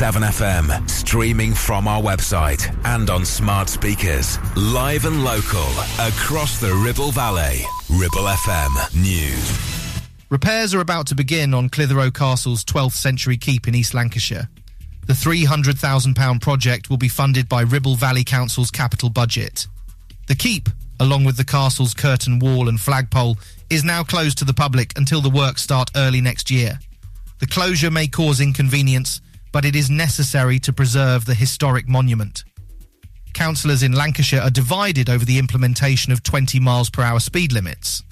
7FM, streaming from our website and on smart speakers. Live and local, across the Ribble Valley. Ribble FM News. Repairs are about to begin on Clitheroe Castle's 12th century keep in East Lancashire. The £300,000 project will be funded by Ribble Valley Council's capital budget. The keep, along with the castle's curtain wall and flagpole, is now closed to the public until the works start early next year. The closure may cause inconvenience, but it is necessary to preserve the historic monument. Councillors in Lancashire are divided over the implementation of 20 miles per hour speed limits.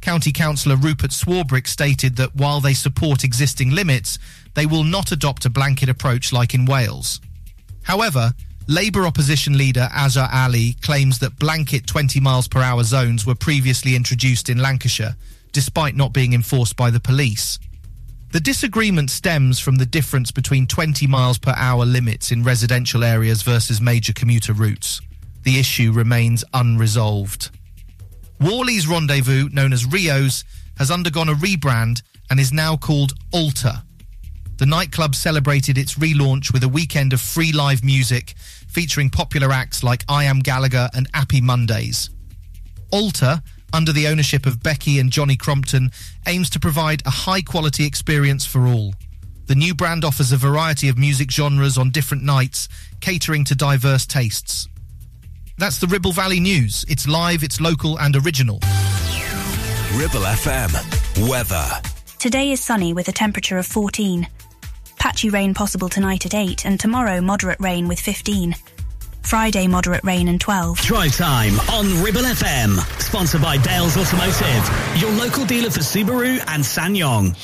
County Councillor Rupert Swarbrick stated that while they support existing limits, they will not adopt a blanket approach like in Wales. However, Labour opposition leader Azhar Ali claims that blanket 20 miles per hour zones were previously introduced in Lancashire, despite not being enforced by the police. The disagreement stems from the difference between 20 miles per hour limits in residential areas versus major commuter routes. The issue remains unresolved. Whalley's Rendezvous, known as Rio's, has undergone a rebrand and is now called Alter. The nightclub celebrated its relaunch with a weekend of free live music featuring popular acts like I Am Gallagher and Appy Mondays. Alter, under the ownership of Becky and Johnny Crompton, aims to provide a high quality experience for all. The new brand offers a variety of music genres on different nights, catering to diverse tastes. That's the Ribble Valley News. It's live, it's local, and original. Ribble FM. Weather. Today is sunny with a temperature of 14. Patchy rain possible tonight at 8 and tomorrow moderate rain with 15. Friday moderate rain and 12. Drive time on Ribble FM. Sponsored by Dales Automotive, your local dealer for Subaru and SsangYong.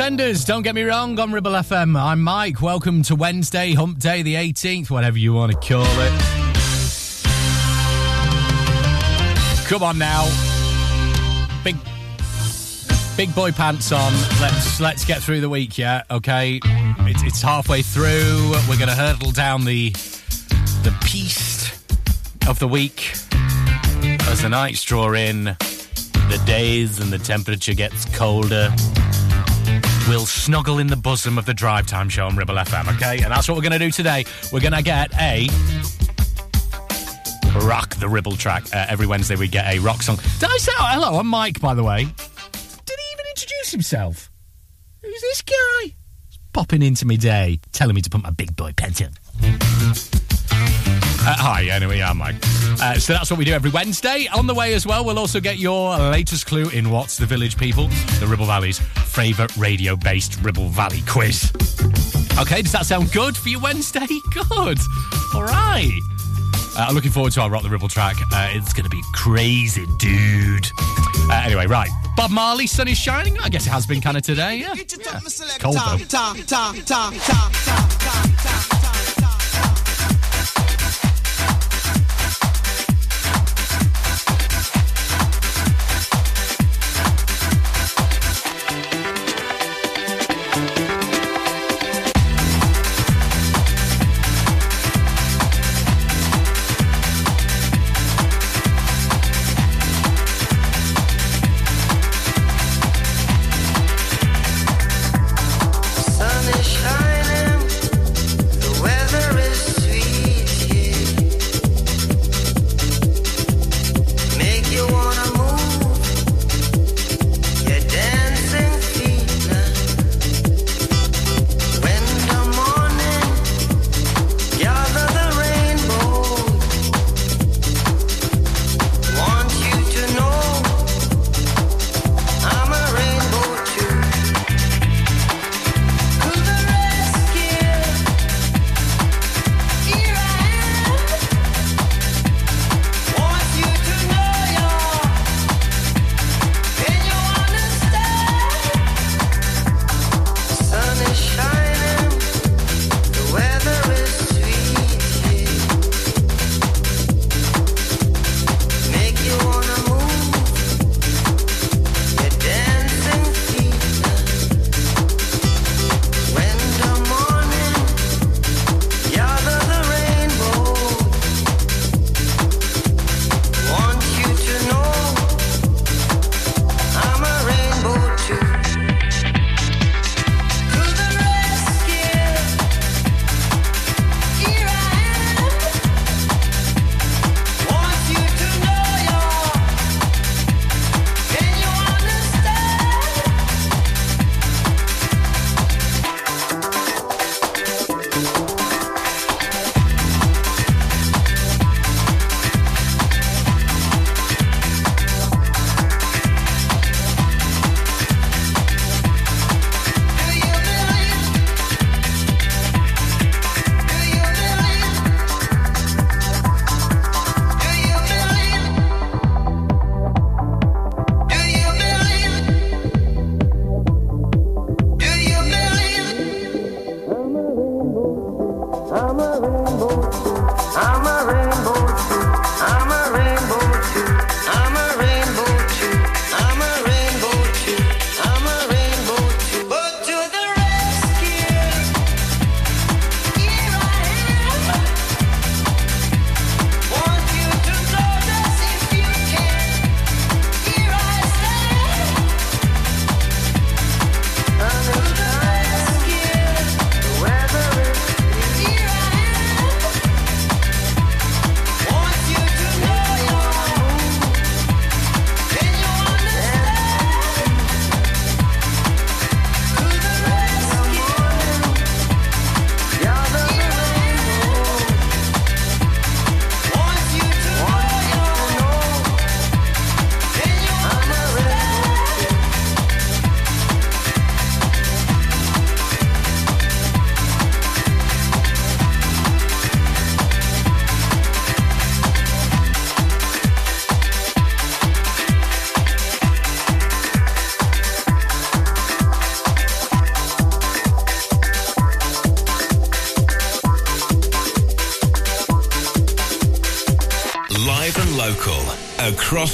Pretenders. Don't get me wrong on Ribble FM. I'm Mike. Welcome to Wednesday, Hump Day, the 18th, whatever you want to call it. Come on now. Big big boy pants on. Let's let's get through the week, yeah? Okay. It's, it's halfway through. We're going to hurdle down the the piece of the week as the nights draw in, the days and the temperature gets colder. We'll snuggle in the bosom of the drive time show on Ribble FM, okay? And that's what we're going to do today. We're going to get a rock the Ribble track. Uh, every Wednesday we get a rock song. Did I say oh, hello? I'm Mike, by the way. Did he even introduce himself? Who's this guy? He's popping into me day, telling me to put my big boy pants on. Uh, hi, anyway, I'm Mike. Uh, so that's what we do every Wednesday. On the way as well, we'll also get your latest clue in What's the Village People, the Ribble Valley's favourite radio based Ribble Valley quiz. Okay, does that sound good for your Wednesday? Good. All right. Uh, I'm looking forward to our Rock the Ribble track. Uh, it's going to be crazy, dude. Uh, anyway, right. Bob Marley, Sun is Shining. I guess it has been kind of today, yeah. yeah. Cold, though.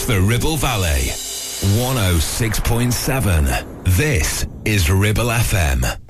The Ribble Valley. 106.7. This is Ribble FM.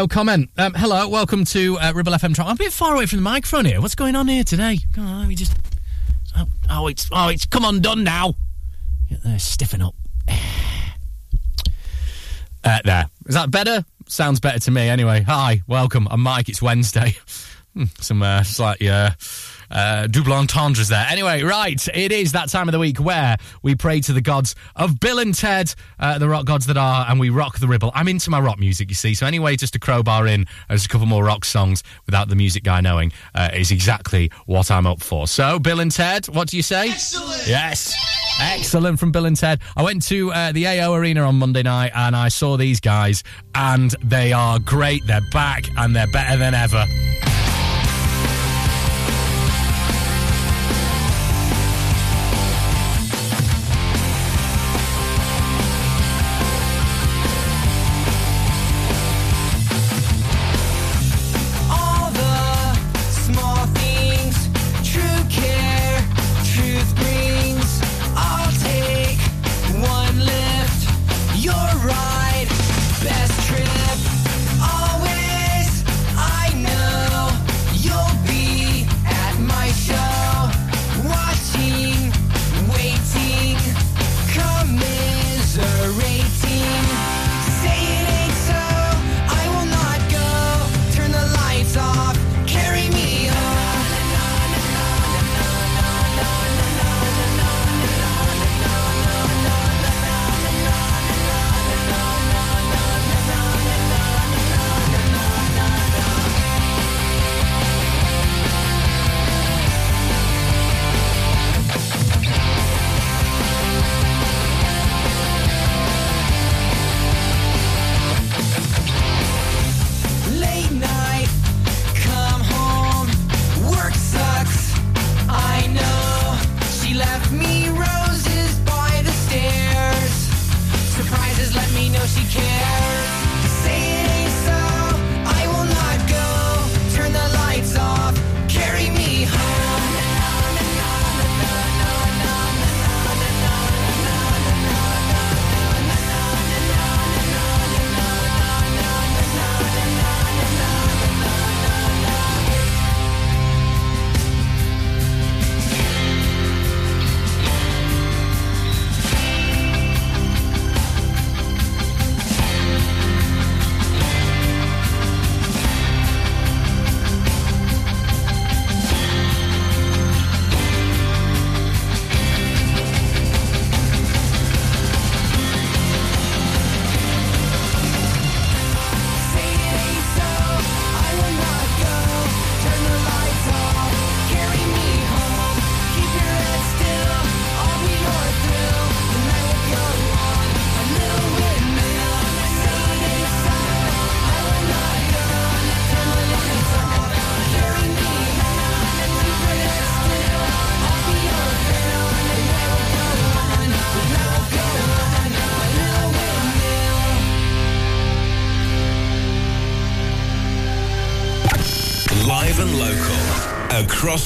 No comment. Um, hello, welcome to uh, Ribble FM. Tra- I'm a bit far away from the microphone here. What's going on here today? Come on, let me just. Oh, oh it's oh, it's come on, done now. Get there, stiffen up. Uh, there. Is that better? Sounds better to me anyway. Hi, welcome. I'm Mike. It's Wednesday. Hmm, Some uh, slight uh, uh, double entendres there. Anyway, right. It is that time of the week where we pray to the gods of Bill and Ted, uh, the rock gods that are, and we rock the ribble. I'm into my rock music, you see. So anyway, just to crowbar in uh, just a couple more rock songs without the music guy knowing uh, is exactly what I'm up for. So, Bill and Ted, what do you say? Excellent. Yes. Excellent from Bill and Ted. I went to uh, the AO Arena on Monday night and I saw these guys, and they are great. They're back and they're better than ever.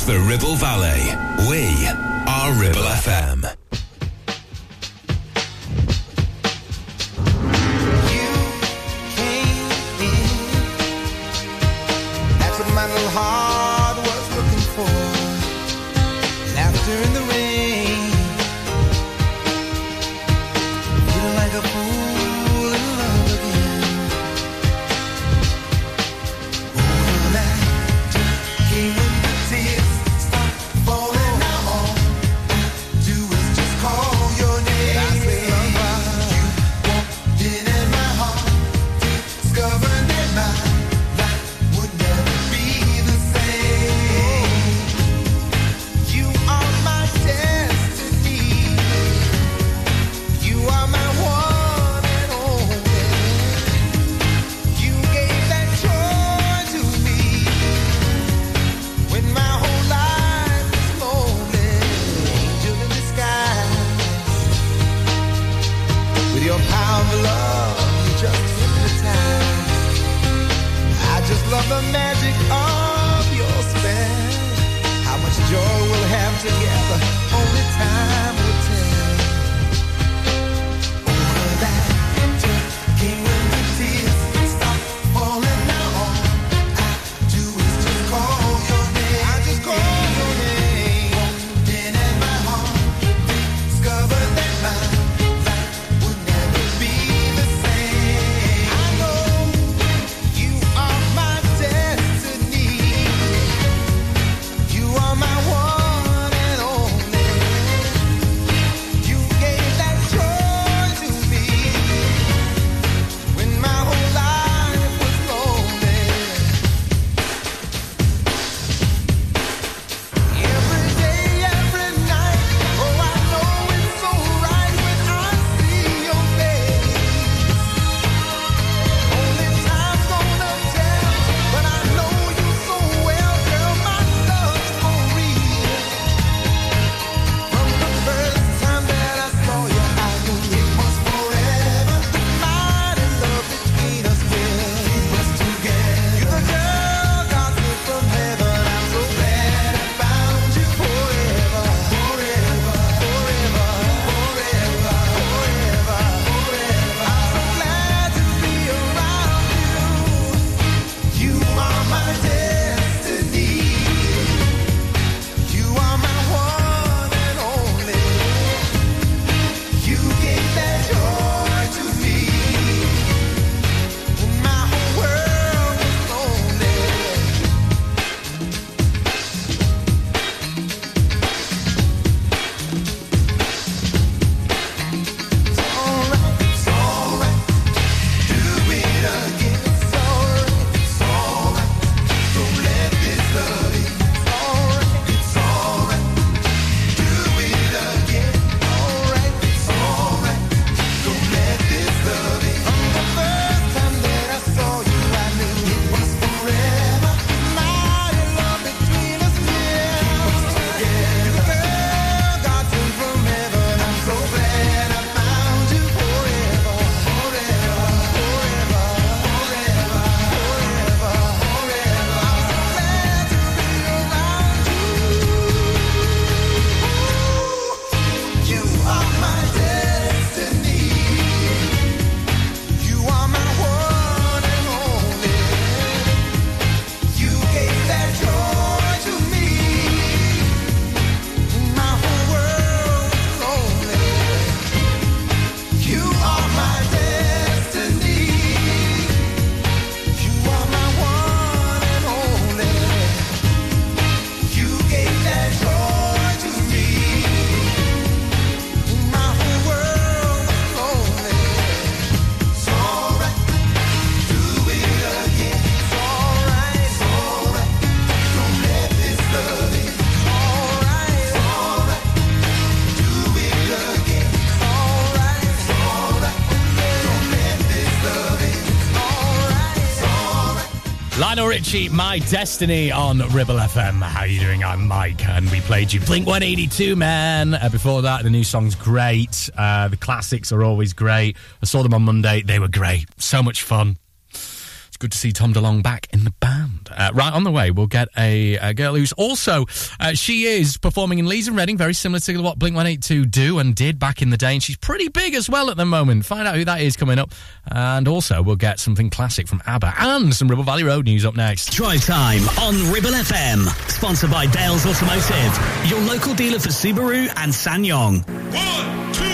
The Ribble Valley. My Destiny on Ribble FM. How you doing? I'm Mike, and we played you Blink 182, man. Uh, before that, the new song's great. Uh, the classics are always great. I saw them on Monday. They were great. So much fun. It's good to see Tom DeLonge back in the band. Uh, right on the way, we'll get a, a girl who's also, uh, she is performing in Leeds and Reading, very similar to what Blink 182 do and did back in the day. And she's pretty big as well at the moment. Find out who that is coming up. And also, we'll get something classic from ABBA and some Ribble Valley Road news up next. Drive time on Ribble FM. Sponsored by Dales Automotive, your local dealer for Subaru and SsangYong. One, two, three, four.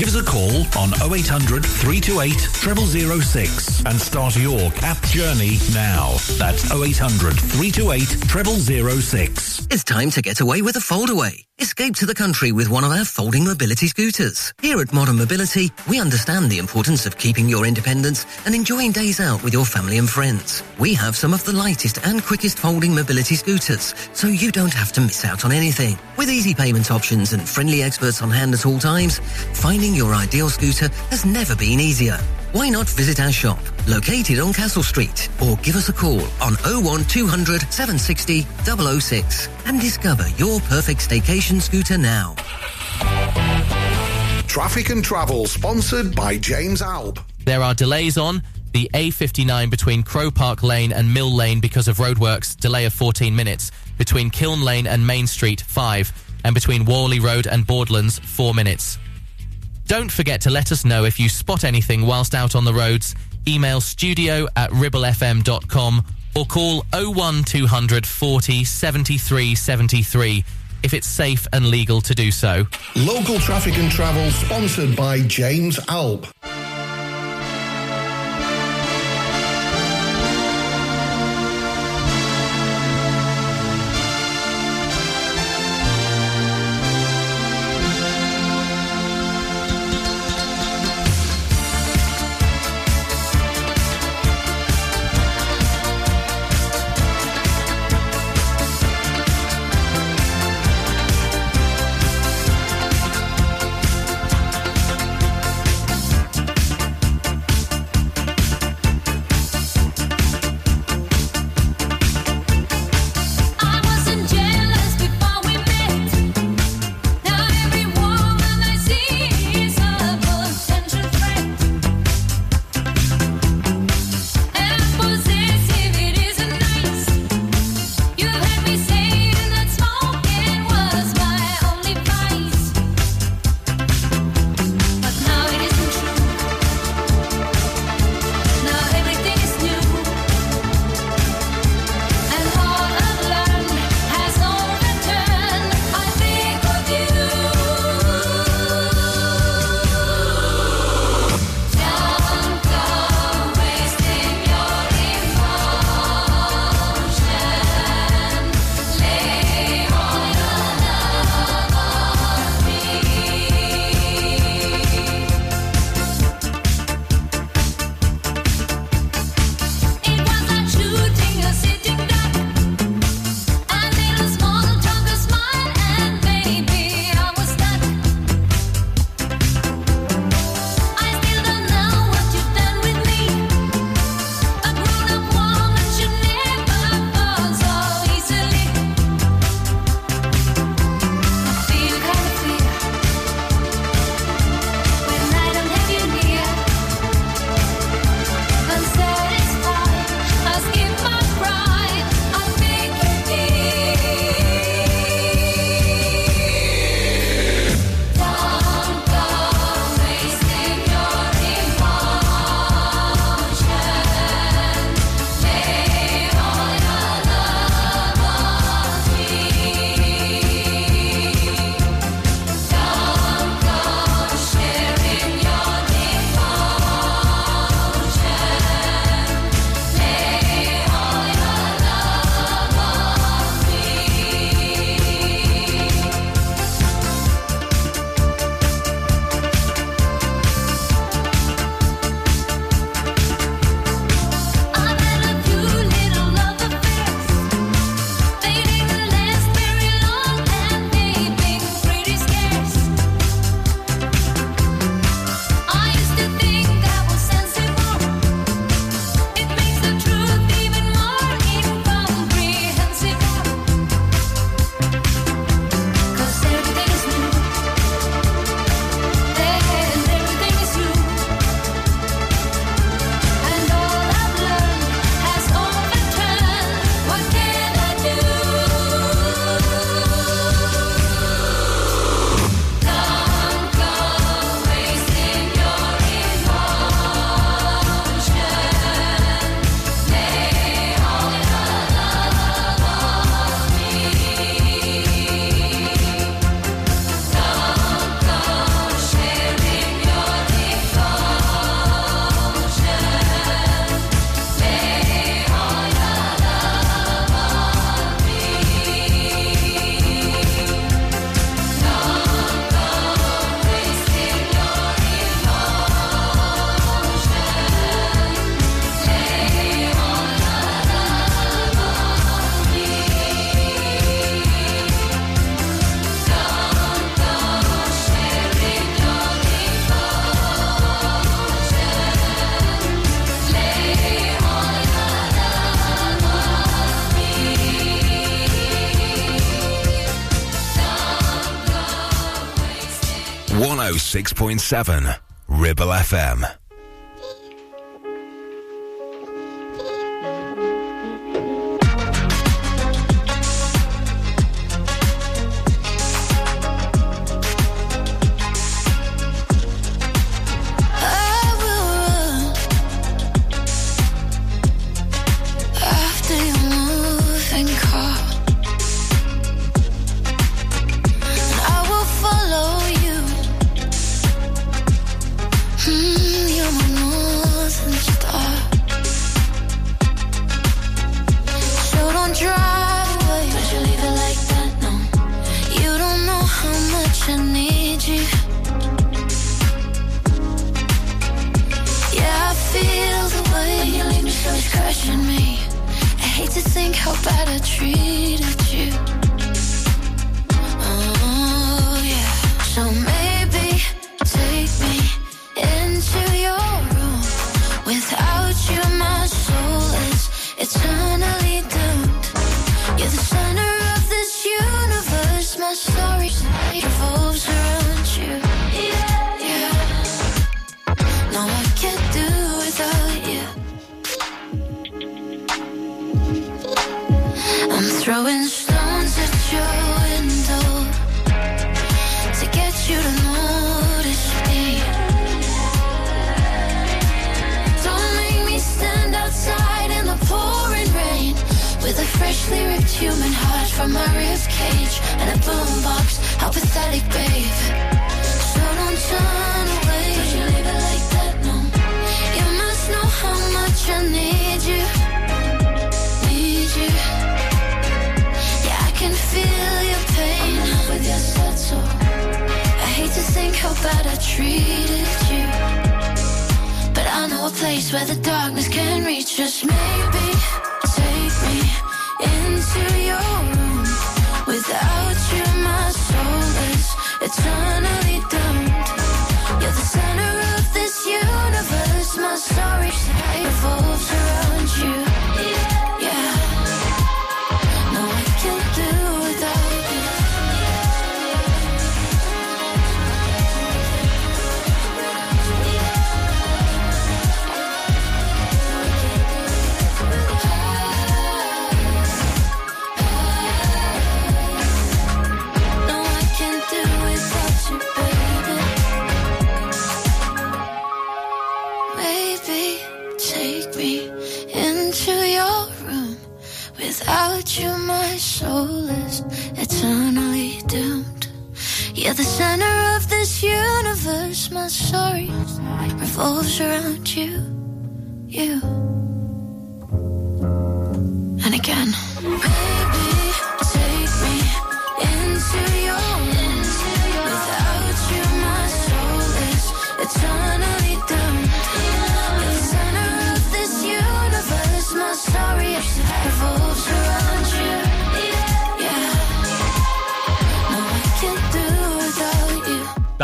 Give us a call on 0800 328 0006 and start your CAP journey now. That's 0800 328 0006. It's time to get away with a foldaway. Escape to the country with one of our folding mobility scooters. Here at Modern Mobility, we understand the importance of keeping your independence and enjoying days out with your family and friends. We have some of the lightest and quickest folding mobility scooters, so you don't have to miss out on anything. With easy payment options and friendly experts on hand at all times, finding your ideal scooter has never been easier. Why not visit our shop, located on Castle Street, or give us a call on 01200 760 006 and discover your perfect staycation scooter now. Traffic and Travel, sponsored by James Alb. There are delays on the A59 between Crow Park Lane and Mill Lane because of roadworks, delay of 14 minutes. Between Kiln Lane and Main Street, 5. And between Whalley Road and Boardlands, 4 minutes. Don't forget to let us know if you spot anything whilst out on the roads. Email studio at ribblefm.com or call 01200 40 73 73 if it's safe and legal to do so. Local Traffic and Travel, sponsored by James Alb. 106.7 Ribble FM.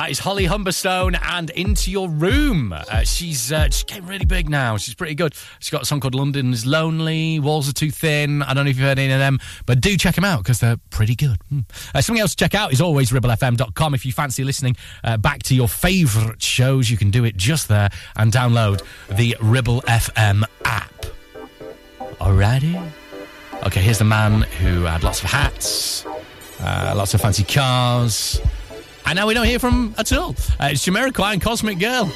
That is Holly Humberstone and Into Your Room. Uh, she's uh, really big now. She's pretty good. She's got a song called London's Lonely, Walls Are Too Thin. I don't know if you've heard any of them, but do check them out because they're pretty good. Mm. Uh, something else to check out is always ribblefm.com. If you fancy listening uh, back to your favourite shows, you can do it just there and download the Ribble FM app. Alrighty. Okay, here's the man who had lots of hats, uh, lots of fancy cars. And now we don't hear from at all. Uh, it's Jamiroquai and Cosmic Girl.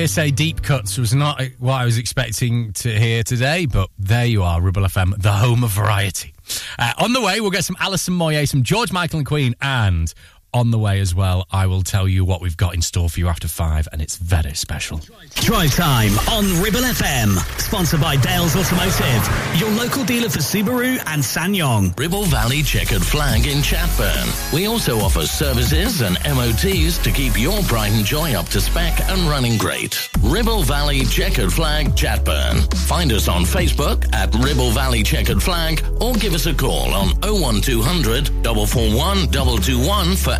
Hearsay deep cuts was not what I was expecting to hear today, but there you are, Ribble FM, the home of variety. Uh, on the way, we'll get some Alison Moyet, some George Michael and Queen, and on the way as well, I will tell you what we've got in store for you after five, and it's very special. Drive time on Ribble FM. Sponsored by Dales Automotive, your local dealer for Subaru and SsangYong. Ribble Valley Checkered Flag in Chatburn. We also offer services and MOTs to keep your pride and joy up to spec and running great. Ribble Valley Checkered Flag Chatburn. Find us on Facebook at Ribble Valley Checkered Flag or give us a call on 01200 441 221 for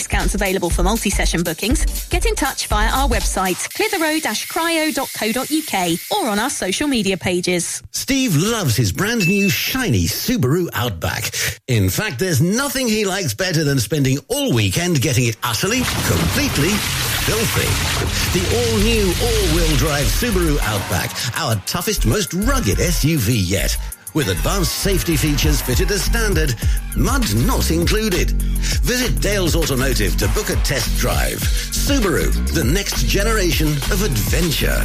discounts available for multi-session bookings, get in touch via our website, clitheroe-cryo.co.uk or on our social media pages. Steve loves his brand new shiny Subaru Outback. In fact, there's nothing he likes better than spending all weekend getting it utterly, completely filthy. The all-new all-wheel drive Subaru Outback, our toughest, most rugged SUV yet. With advanced safety features fitted as standard, mud not included. Visit Dales Automotive to book a test drive. Subaru, the next generation of adventure.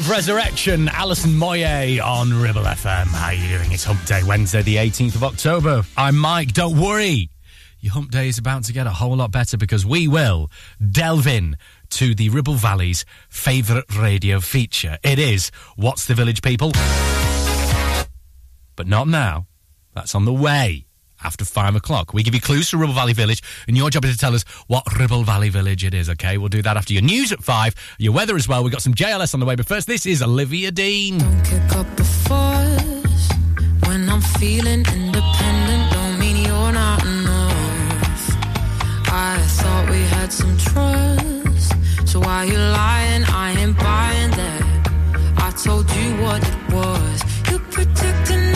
Love Resurrection, Alison Moyet on Ribble FM. How are you doing? It's Hump Day, Wednesday, the 18th of October. I'm Mike. Don't worry. Your Hump Day is about to get a whole lot better because we will delve in to the Ribble Valley's favourite radio feature. It is What's the Village People? But not now. That's on the way after five o'clock. We give you clues to Ribble Valley Village, and your job is to tell us what Ribble Valley Village it is, okay? We'll do that after your news at five, your weather as well. We've got some JLS on the way, but first, this is Olivia Dean. kick up a fuss when I'm feeling independent. Don't mean you're not enough. I thought we had some trust, so why you lying? I ain't buying that. I told you what it was. You protecting,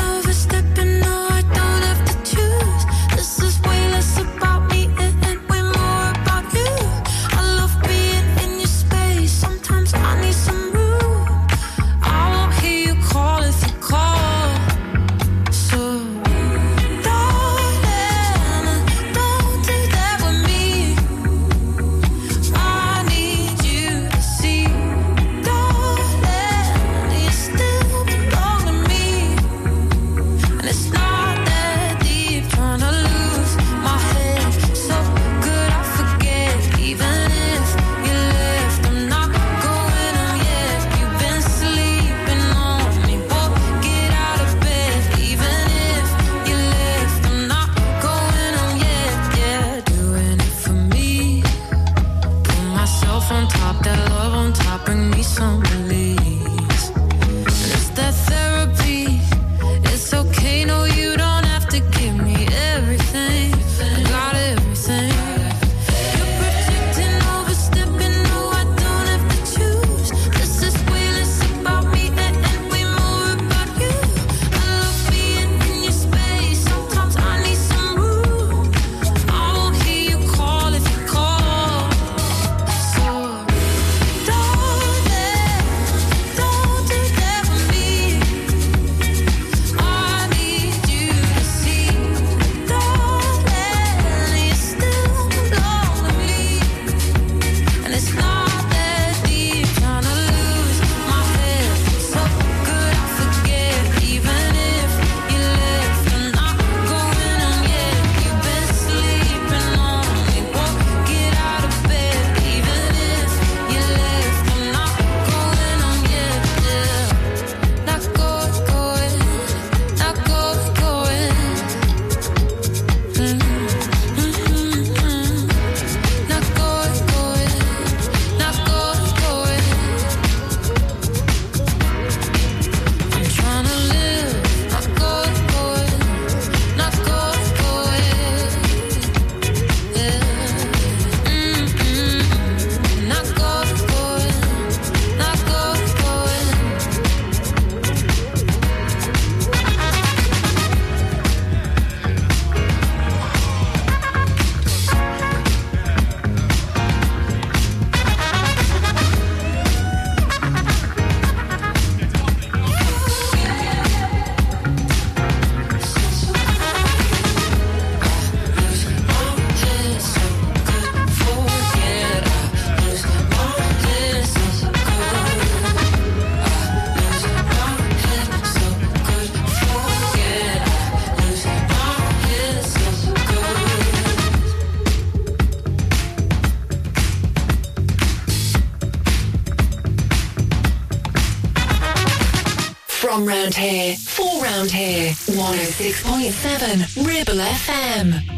106.7 Ribble FM.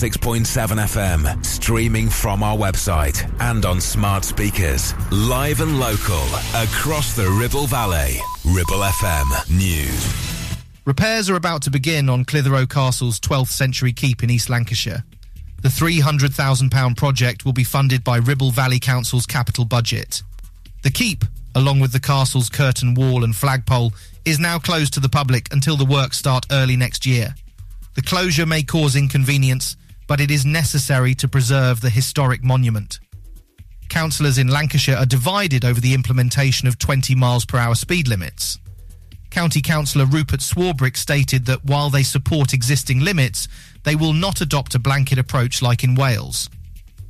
106.7 FM, streaming from our website and on smart speakers. Live and local, across the Ribble Valley. Ribble FM News. Repairs are about to begin on Clitheroe Castle's 12th century keep in East Lancashire. The £300,000 project will be funded by Ribble Valley Council's capital budget. The keep, along with the castle's curtain wall and flagpole, is now closed to the public until the works start early next year. The closure may cause inconvenience, but it is necessary to preserve the historic monument. Councillors in Lancashire are divided over the implementation of 20 miles per hour speed limits. County Councillor Rupert Swarbrick stated that while they support existing limits, they will not adopt a blanket approach like in Wales.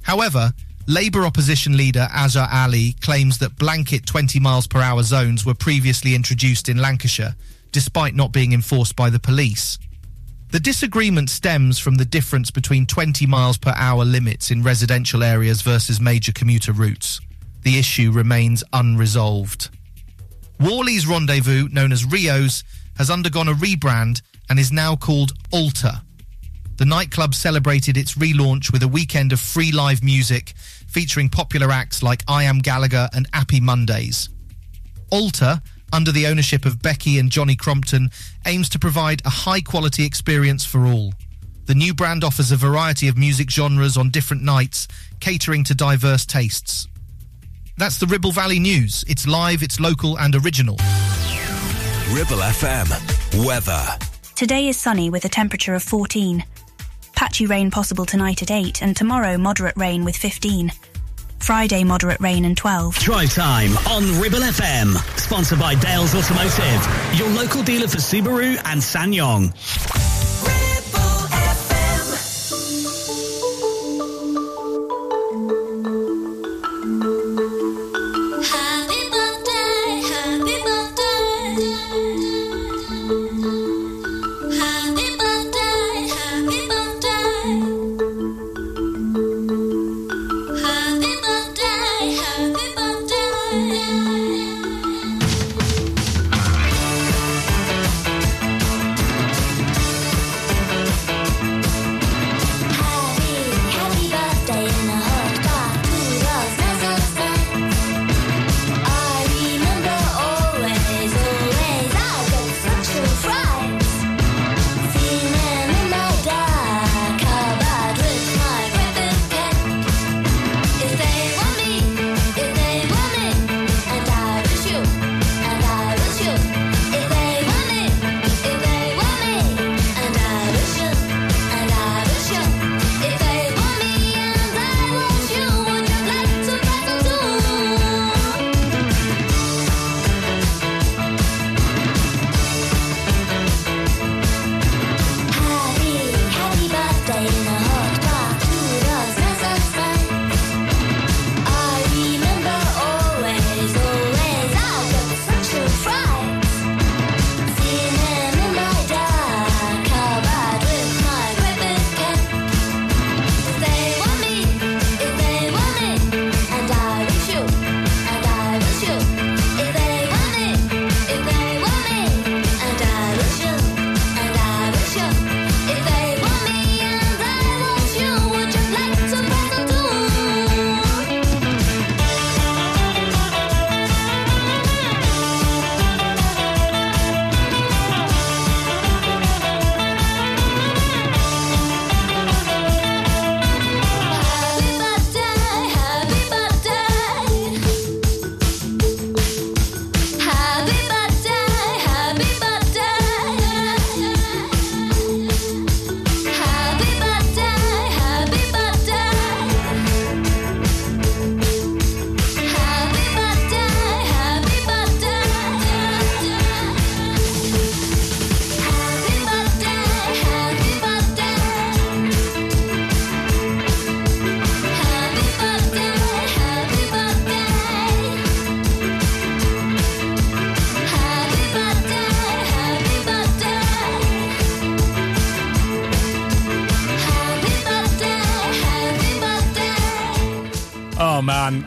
However, Labour opposition leader Azhar Ali claims that blanket 20 miles per hour zones were previously introduced in Lancashire, despite not being enforced by the police. The disagreement stems from the difference between 20 miles per hour limits in residential areas versus major commuter routes. The issue remains unresolved. Whalley's Rendezvous, known as Rio's, has undergone a rebrand and is now called Alter. The nightclub celebrated its relaunch with a weekend of free live music featuring popular acts like I Am Gallagher and Appy Mondays. Alta, under the ownership of Becky and Johnny Crompton, aims to provide a high quality experience for all. The new brand offers a variety of music genres on different nights, catering to diverse tastes. That's the Ribble Valley News. It's live, it's local and original. Ribble FM. Weather. Today is sunny with a temperature of 14. Patchy rain possible tonight at 8 and tomorrow moderate rain with 15. Friday moderate rain and 12. Drive time on Ribble FM. Sponsored by Dales Automotive, your local dealer for Subaru and SsangYong.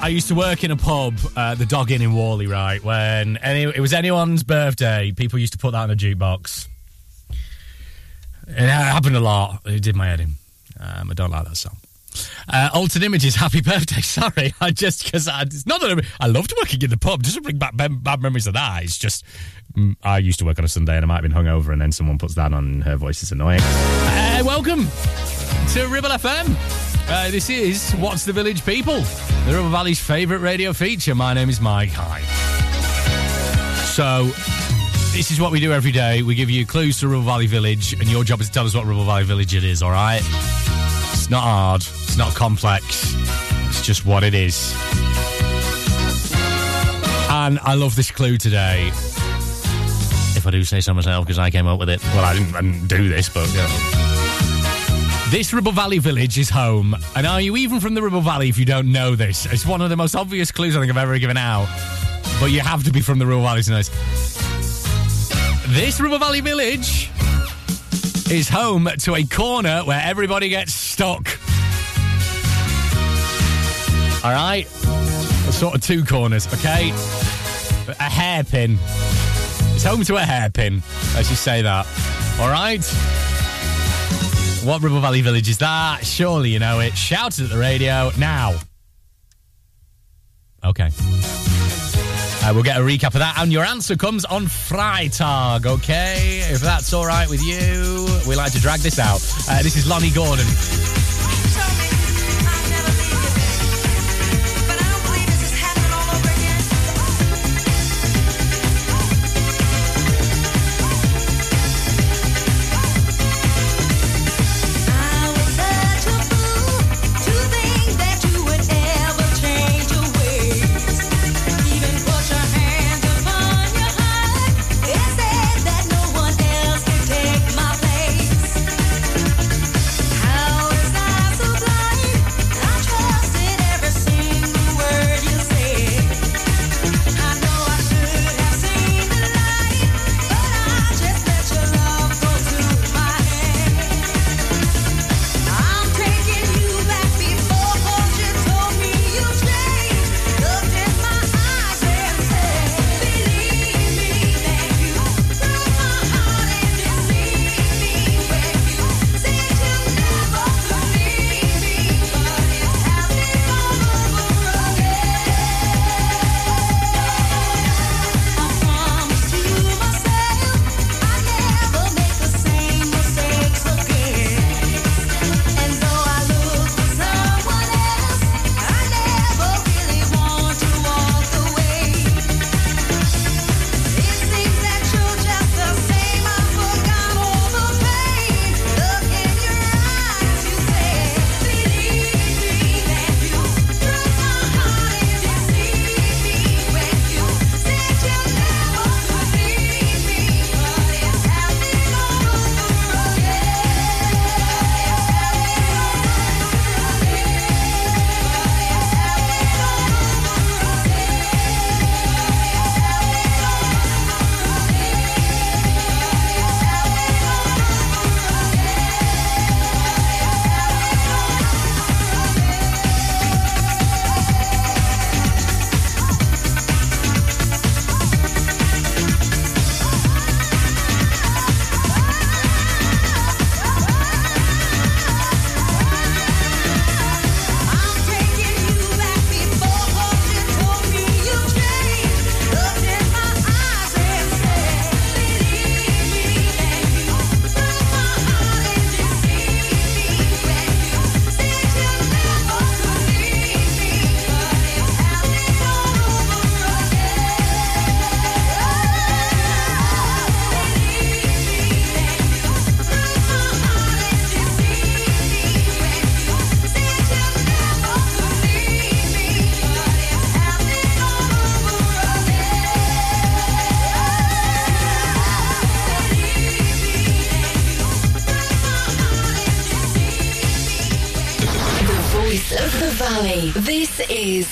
I used to work in a pub, uh, the Dog Inn in Whalley, right? When any, it was anyone's birthday, people used to put that on a jukebox. It happened a lot. It did my head in. Um, I don't like that song. Uh, Altered Images, happy birthday. Sorry, I just because it's not that I, I loved working in the pub. Doesn't bring back bad, memories of that. It's just mm, I used to work on a Sunday and I might have been hungover, and then someone puts that on. Her voice is annoying. Uh, welcome to Ribble FM. Uh, this is What's the Village People, the Ribble Valley's favourite radio feature. My name is Mike. Hi. So, this is what we do every day. We give you clues to Ribble Valley Village, and your job is to tell us what Ribble Valley Village it is, all right? It's not hard, it's not complex, it's just what it is. And I love this clue today. If I do say so myself, because I came up with it. Well, I didn't, I didn't do this, but you know. This Ribble Valley village is home. And are you even from the Ribble Valley if you don't know this? It's one of the most obvious clues I think I've ever given out. But you have to be from the Ribble Valley to know this. This Ribble Valley village is home to a corner where everybody gets stuck. All right? Sort of two corners, okay? A hairpin. It's home to a hairpin. Let's just say that. All right? What Ribble Valley village is that? Surely you know it. Shout it at the radio now. Okay. Uh, we'll get a recap of that, and your answer comes on Freitag, okay? If that's all right with you, we like to drag this out. Uh, this is Lonnie Gordon.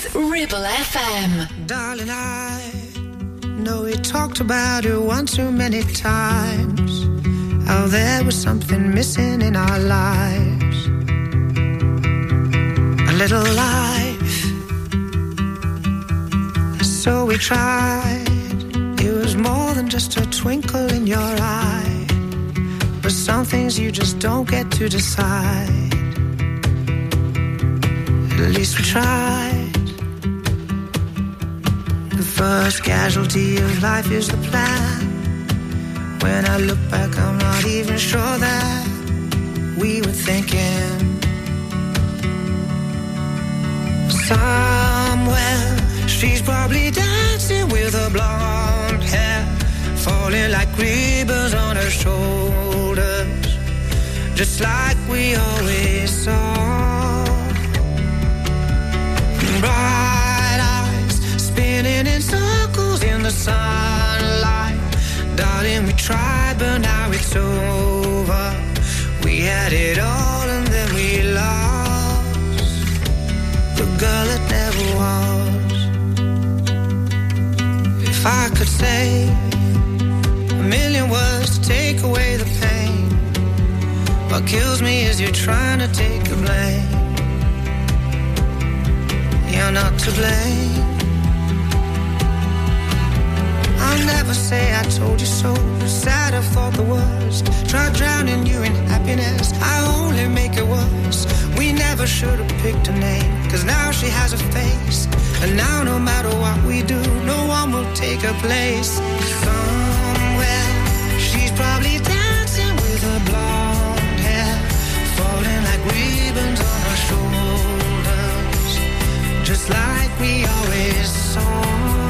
Is Ribble FM. Darling, I know we talked about it one too many times. How there was something missing in our lives. A little life. So we tried. It was more than just a twinkle in your eye. But some things you just don't get to decide. At least we tried. First casualty of life is the plan. When I look back, I'm not even sure that we were thinking. Somewhere, she's probably dancing with her blonde hair, falling like ribbons on her shoulders, just like we always saw. We tried, but now it's over. We had it all and then we lost the girl that never was. If I could say a million words to take away the pain, what kills me is you're trying to take the blame. You're not to blame. Never say I told you so. Sad, I've thought the worst. Tried drowning you in happiness. I only make it worse. We never should have picked a name. Cause now she has a face. And now no matter what we do, no one will take her place. Somewhere, she's probably dancing with her blonde hair. Falling like ribbons on her shoulders. Just like we always saw.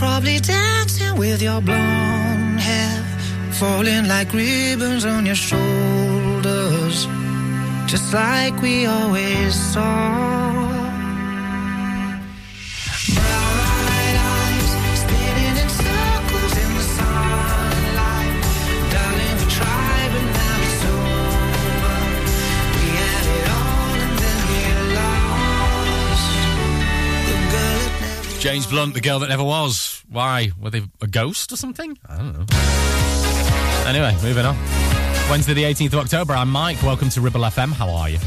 Probably dancing with your blonde hair, falling like ribbons on your shoulders, just like we always saw. James Blunt, the girl that never was. Why? Were they a ghost or something? I don't know. Anyway, moving on. Wednesday, the 18th of October. I'm Mike. Welcome to Ribble FM. How are you?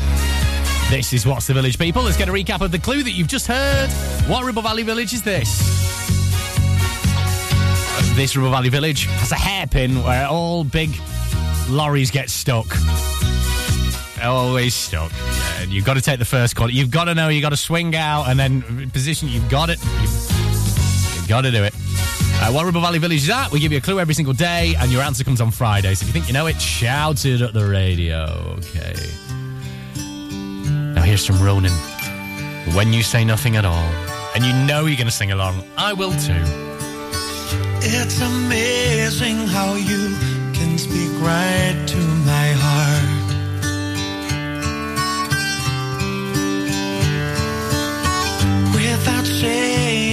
This is What's the Village, people. Let's get a recap of the clue that you've just heard. What Ribble Valley village is this? This Ribble Valley village has a hairpin where all big lorries get stuck. Always stuck. Yeah, and you've got to take the first corner. You've got to know. You've got to swing out and then position. You've got it. You've, got to do it. Uh, what Valley Village is that? We give you a clue every single day, and your answer comes on Friday. So if you think you know it, shout it at the radio. Okay. Now here's some Ronan. When you say nothing at all, and you know you're going to sing along, I will too. It's amazing how you can speak right to my heart. Without saying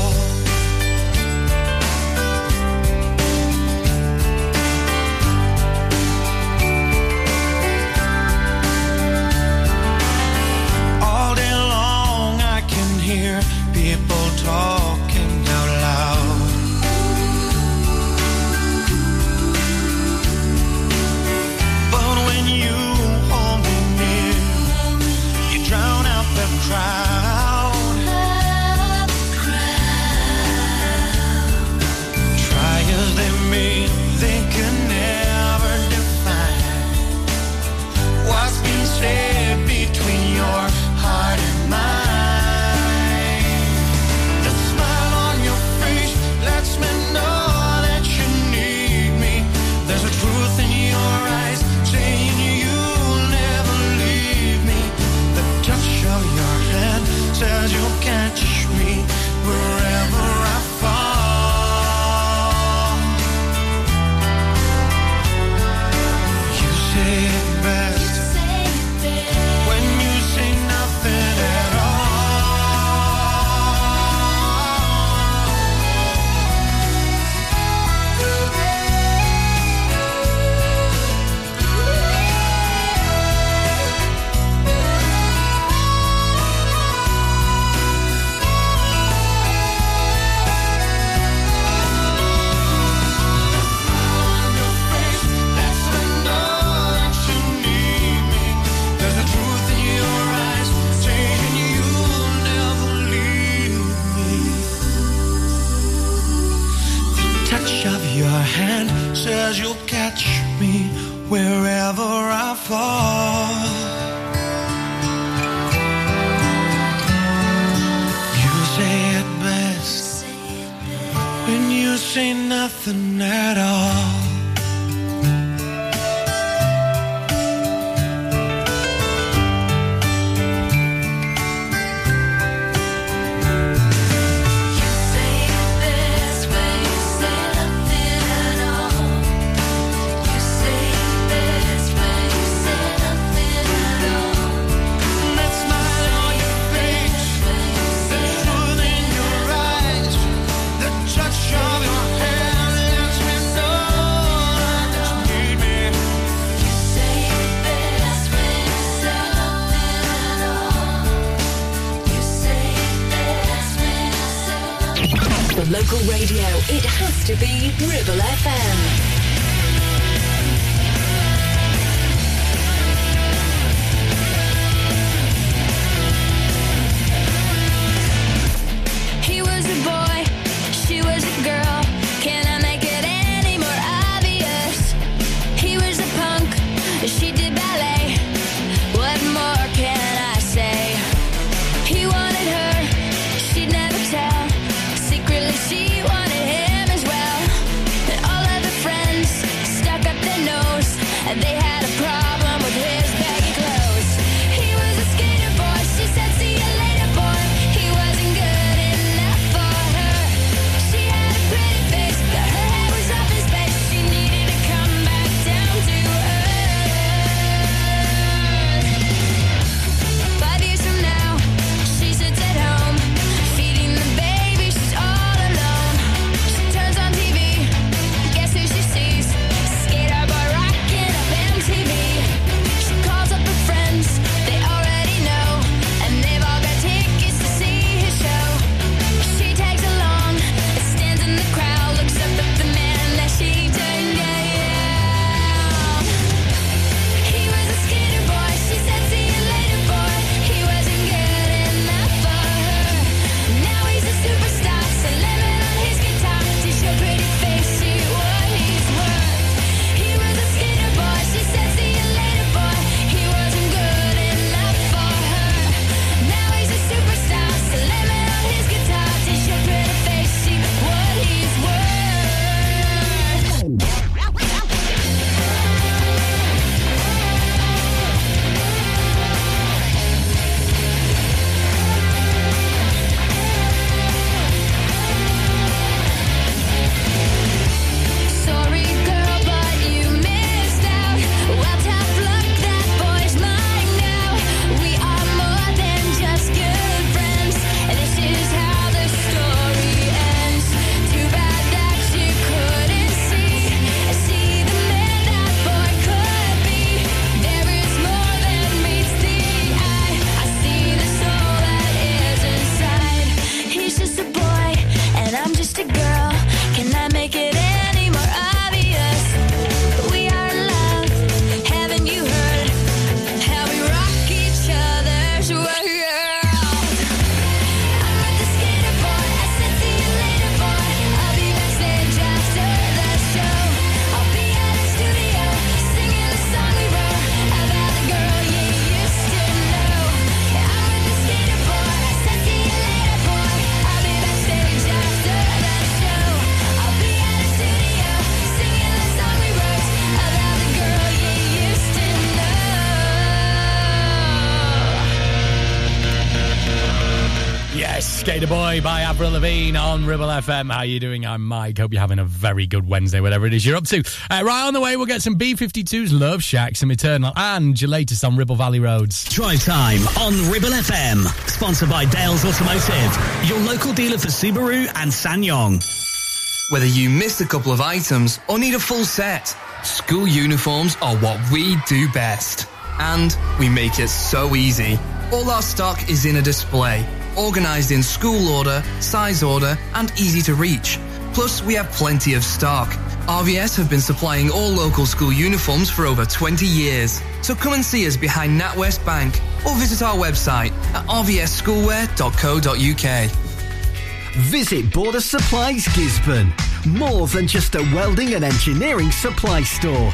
on Ribble FM. How you doing? I'm Mike. Hope you're having a very good Wednesday, whatever it is you're up to. Uh, right on the way, we'll get some B52s, Love Shack, some Eternal, and your latest on Ribble Valley Roads. Drive time on Ribble FM, sponsored by Dales Automotive, your local dealer for Subaru and SsangYong. Whether you missed a couple of items or need a full set, school uniforms are what we do best. And we make it so easy. All our stock is in a display organised in school order, size order, and easy to reach. Plus, we have plenty of stock. RVS have been supplying all local school uniforms for over 20 years. So come and see us behind NatWest Bank or visit our website at rvsschoolwear.co.uk. Visit Border Supplies Gisburn, more than just a welding and engineering supply store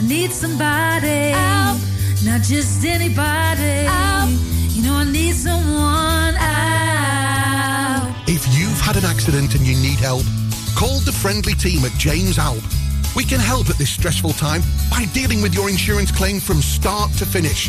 I need somebody. Help! Not just anybody. Help! You know I need someone. Help! If you've had an accident and you need help, call the friendly team at James Alpe. We can help at this stressful time by dealing with your insurance claim from start to finish.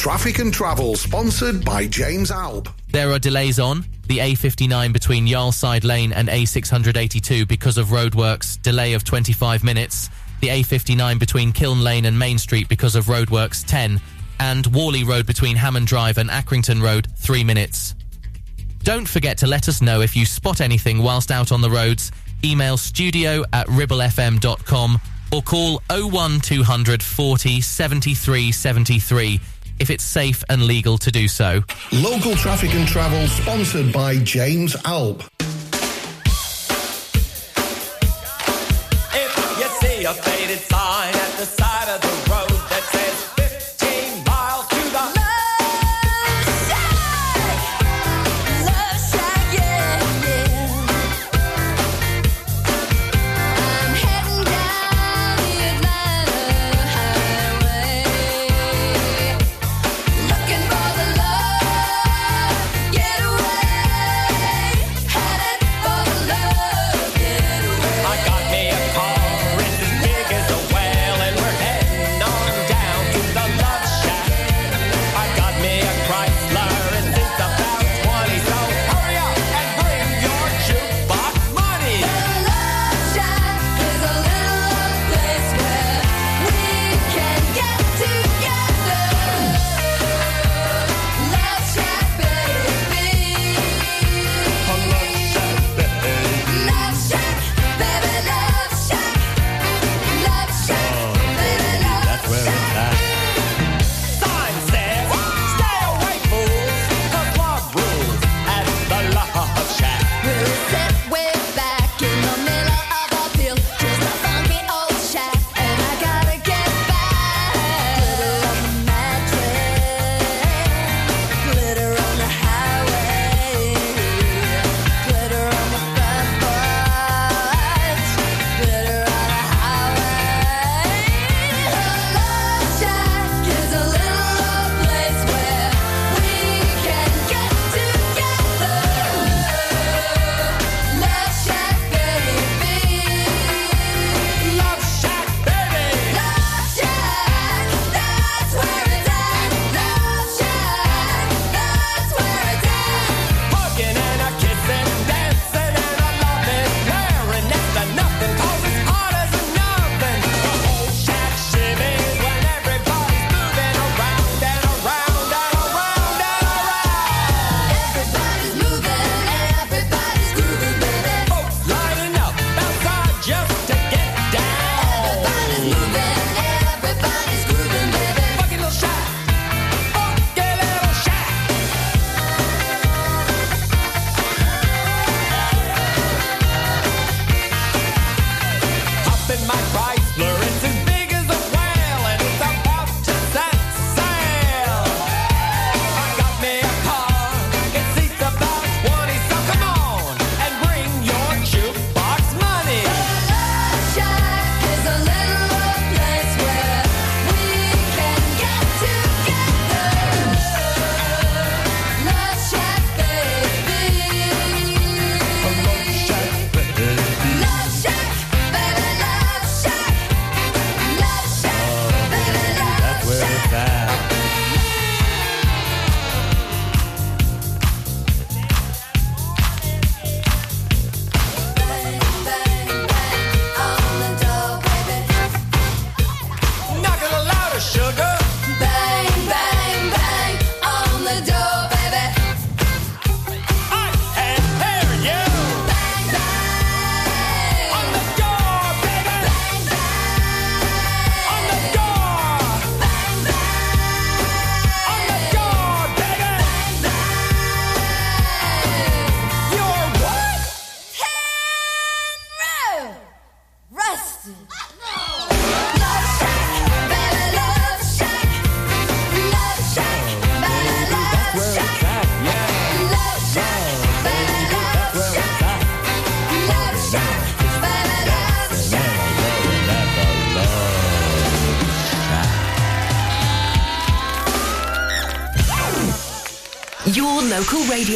Traffic and Travel, sponsored by James Alpe. There are delays on the A59 between Yarlside Lane and A682 because of roadworks, delay of 25 minutes. The A59 between Kiln Lane and Main Street because of roadworks, 10. And Whalley Road between Hammond Drive and Accrington Road, 3 minutes. Don't forget to let us know if you spot anything whilst out on the roads. Email studio at ribblefm.com or call 01200 40 73 73 if it's safe and legal to do so. Local Traffic and Travel, sponsored by James Alpe.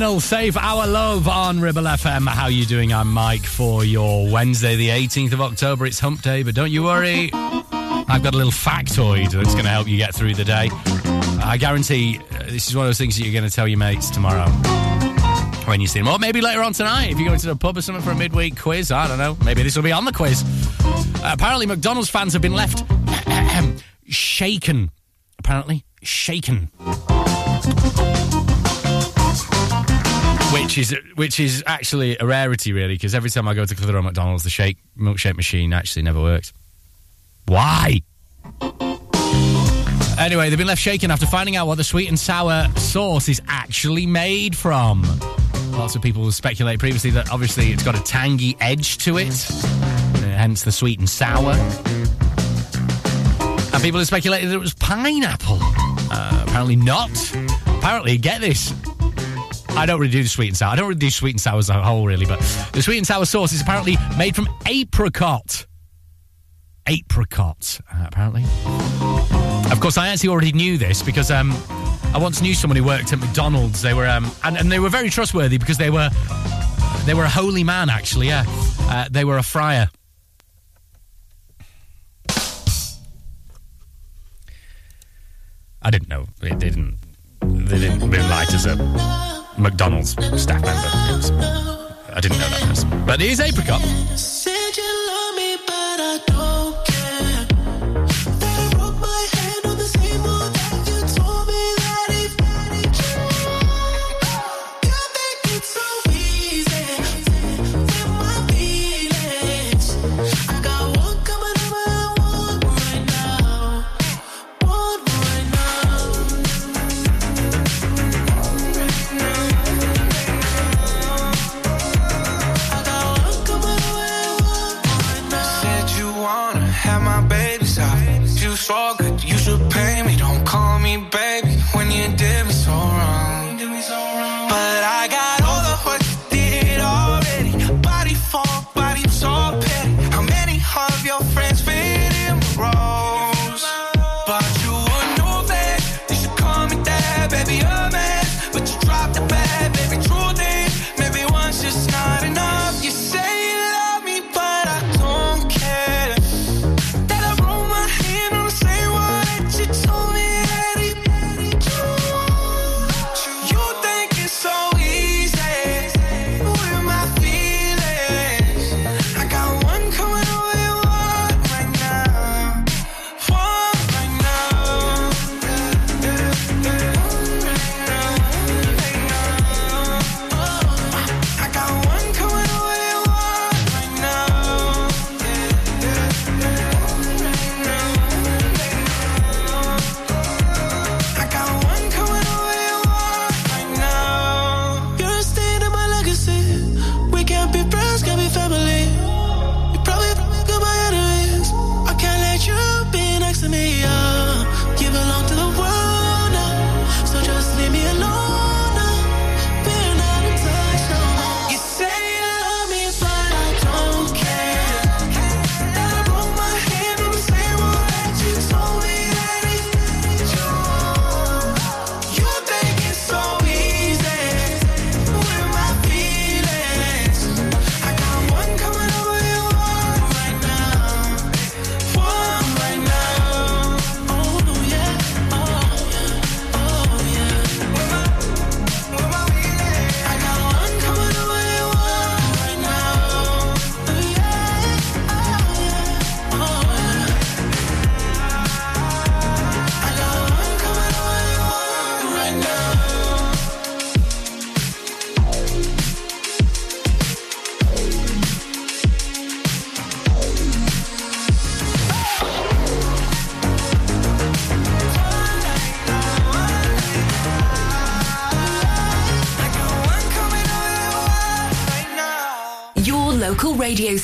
Eternal Save Our Love on Ribble FM. How you doing? I'm Mike for your Wednesday, the 18th of October. It's hump day, but don't you worry. I've got a little factoid that's going to help you get through the day. I guarantee uh, this is one of those things that you're going to tell your mates tomorrow when you see them. Or maybe later on tonight if you're going to the pub or something for a midweek quiz. I don't know. Maybe this will be on the quiz. Apparently, McDonald's fans have been left shaken. Apparently, shaken. Which is which is actually a rarity, really, because every time I go to Clitheroe McDonald's, the shake milkshake machine actually never works. Why? Anyway, they've been left shaken after finding out what the sweet and sour sauce is actually made from. Lots of people speculate previously that obviously it's got a tangy edge to it, uh, hence the sweet and sour. And people have speculated that it was pineapple. Uh, apparently not. Apparently, get this. I don't really do the sweet and sour. I don't really do sweet and sour as a whole, really, but the sweet and sour sauce is apparently made from apricot. Apricot, uh, apparently. Of course, I actually already knew this because um, I once knew someone who worked at McDonald's. They were, um, and, and they were very trustworthy because they were, they were a holy man. Actually, yeah, uh, they were a friar. I didn't know. They didn't. They didn't moonlight as a McDonald's staff member. I didn't know that person. But it is apricot.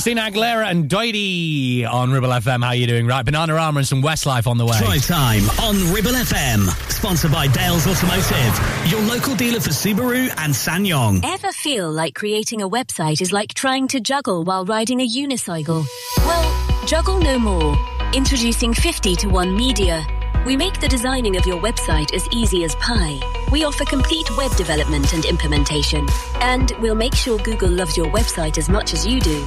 Christina Aguilera and Dirrty on Ribble FM. How are you doing? Right, Bananarama and some Westlife on the way. Drive time on Ribble FM. Sponsored by Dales Automotive, your local dealer for Subaru and SsangYong. Ever feel like creating a website is like trying to juggle while riding a unicycle? Well, juggle no more. Introducing 50 to 1 Media. We make the designing of your website as easy as pie. We offer complete web development and implementation. And we'll make sure Google loves your website as much as you do.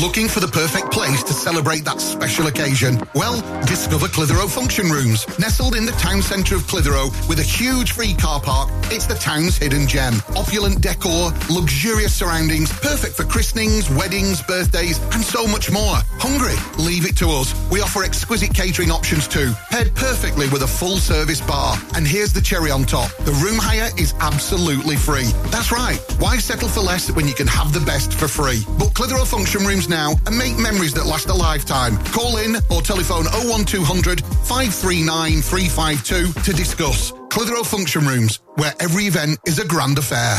Looking for the perfect place to celebrate that special occasion? Well, discover Clitheroe Function Rooms. Nestled in the town centre of Clitheroe with a huge free car park, it's the town's hidden gem. Opulent decor, luxurious surroundings, perfect for christenings, weddings, birthdays, and so much more. Hungry? Leave it to us. We offer exquisite catering options too, paired perfectly with a full service bar. And here's the cherry on top. The room hire is absolutely free. That's right. Why settle for less when you can have the best for free? Book Clitheroe Function Rooms now and make memories that last a lifetime. Call in or telephone 01200 539 352 to discuss. Clitheroe Function Rooms, where every event is a grand affair.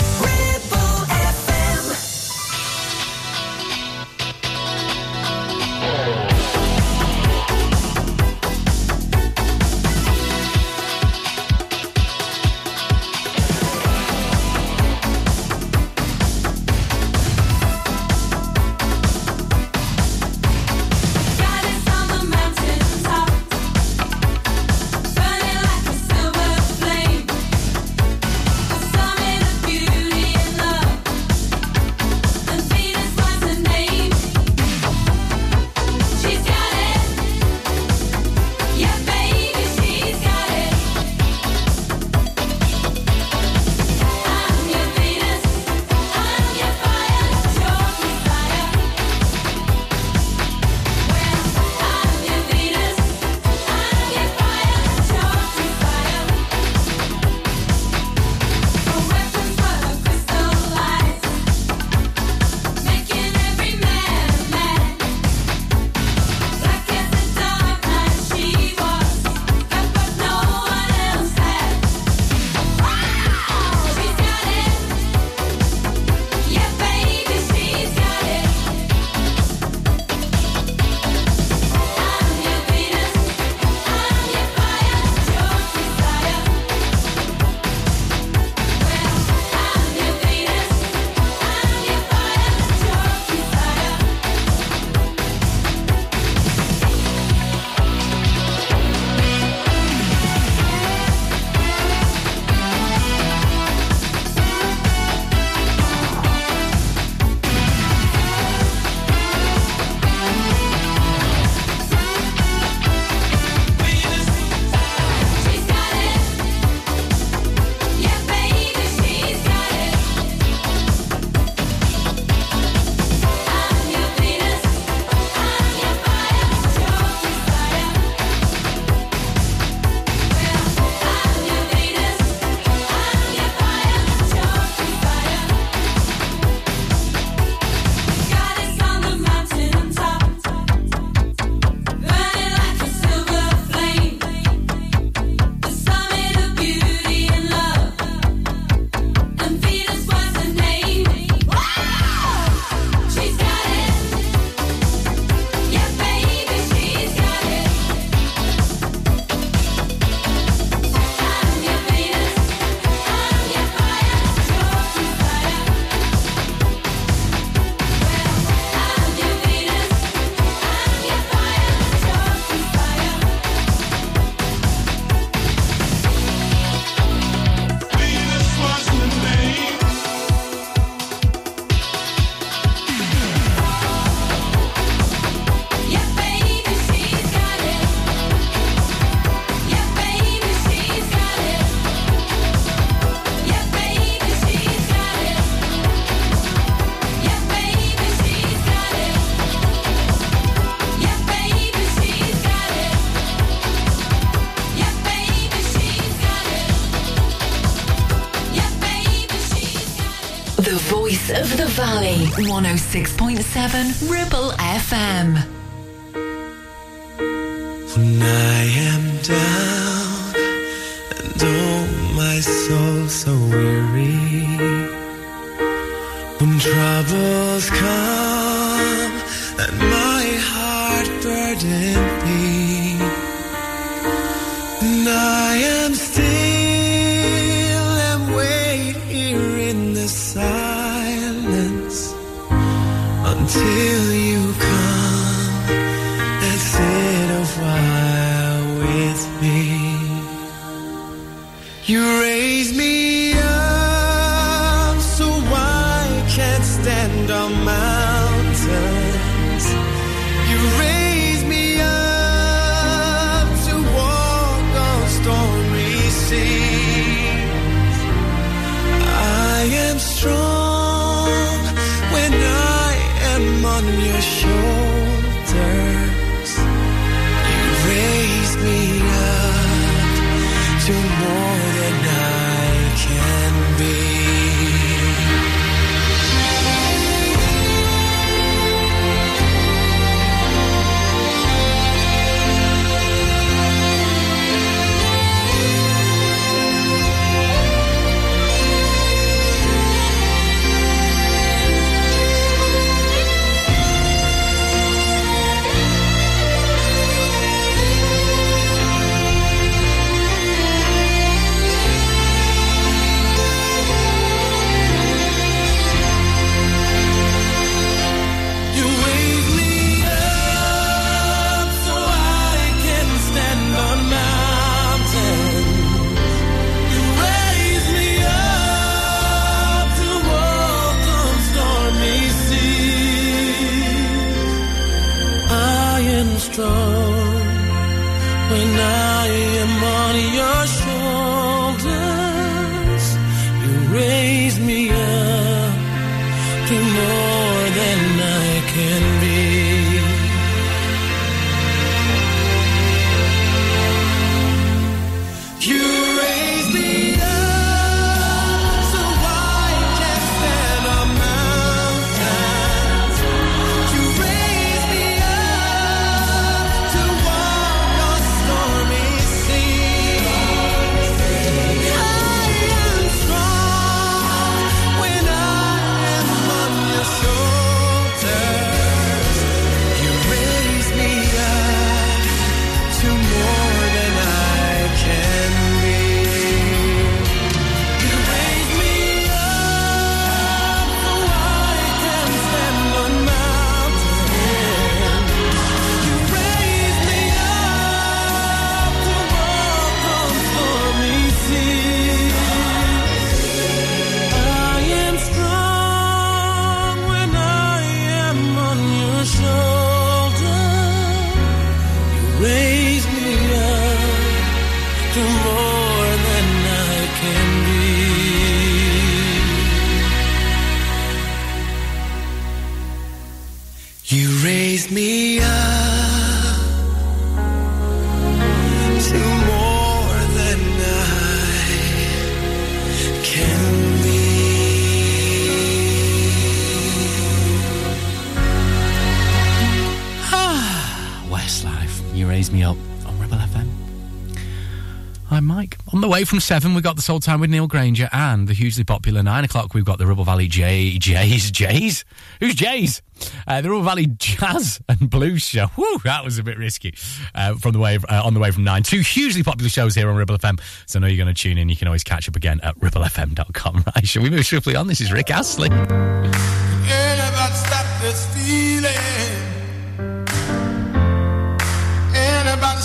97 Ripple away from seven, we've got the soul time with Neil Granger and the hugely popular nine o'clock. We've got the Ribble Valley J Jays Jays. Who's Jays? Uh, the Ribble Valley Jazz and Blues Show. Woo, that was a bit risky. Uh, from the way uh, on the way from nine, two hugely popular shows here on Ribble FM. So I know you're going to tune in. You can always catch up again at ribblefm.com. Right? Shall we move swiftly on? This is Rick Astley. Anybody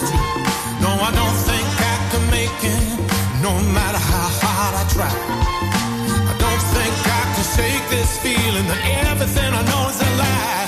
No, I don't think I can make it, no matter how hard I try. I don't think I can shake this feeling that everything I know is a lie.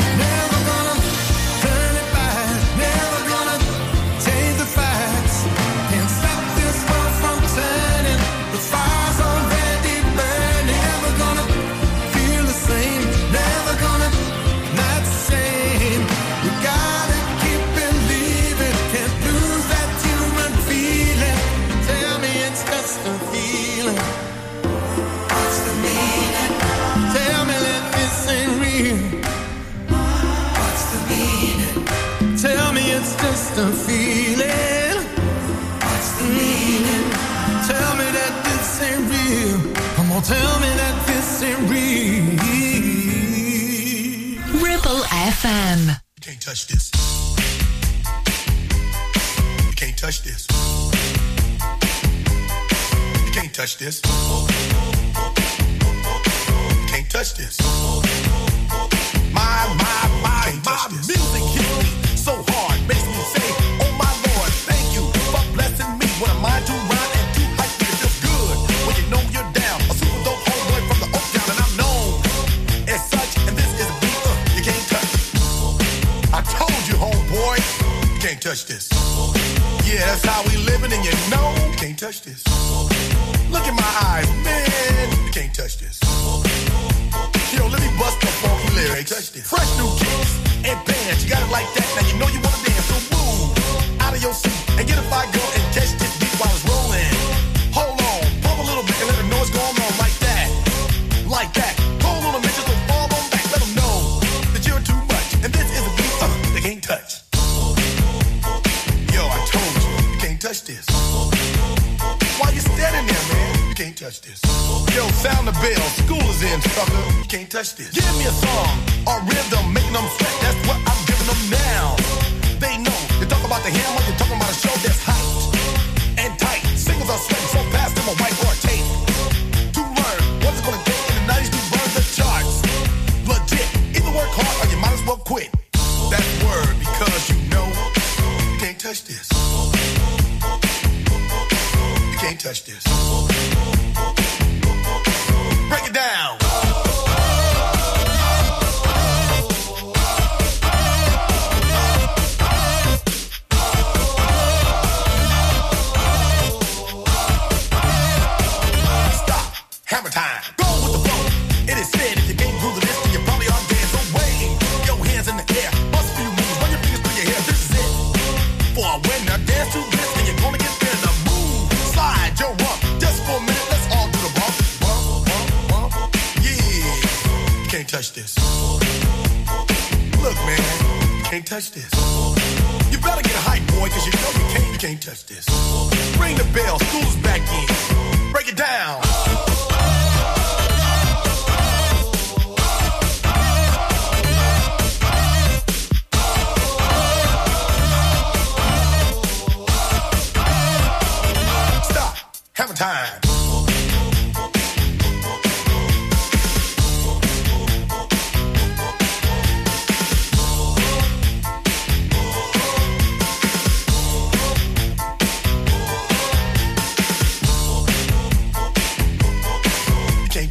tell me that this ain't real. Ribble FM. You can't touch this. You can't touch this. You can't touch this. You can't touch this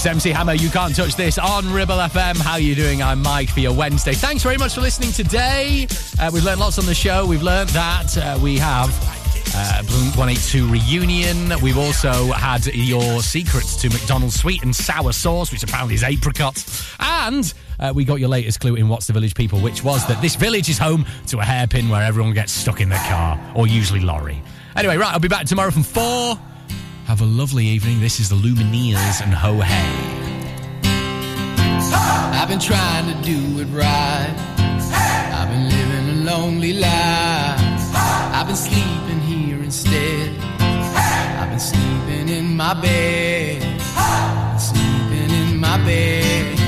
Yes, MC Hammer, you can't touch this on Ribble FM. How you doing? I'm Mike for your Wednesday. Thanks very much for listening today. Uh, we've learned lots on the show. We've learned that uh, we have uh, Blink 182 reunion. We've also had your secrets to McDonald's sweet and sour sauce, which apparently is apricots. And uh, we got your latest clue in What's the Village People, which was that this village is home to a hairpin where everyone gets stuck in their car, or usually lorry. Anyway, right, I'll be back tomorrow from 4. Have a lovely evening. This is the Lumineers and Ho Hey. I've been trying to do it right. I've been living a lonely life. I've been sleeping here instead. I've been sleeping in my bed. Sleeping in my bed.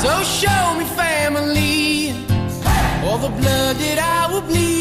So show me the blood that I will bleed.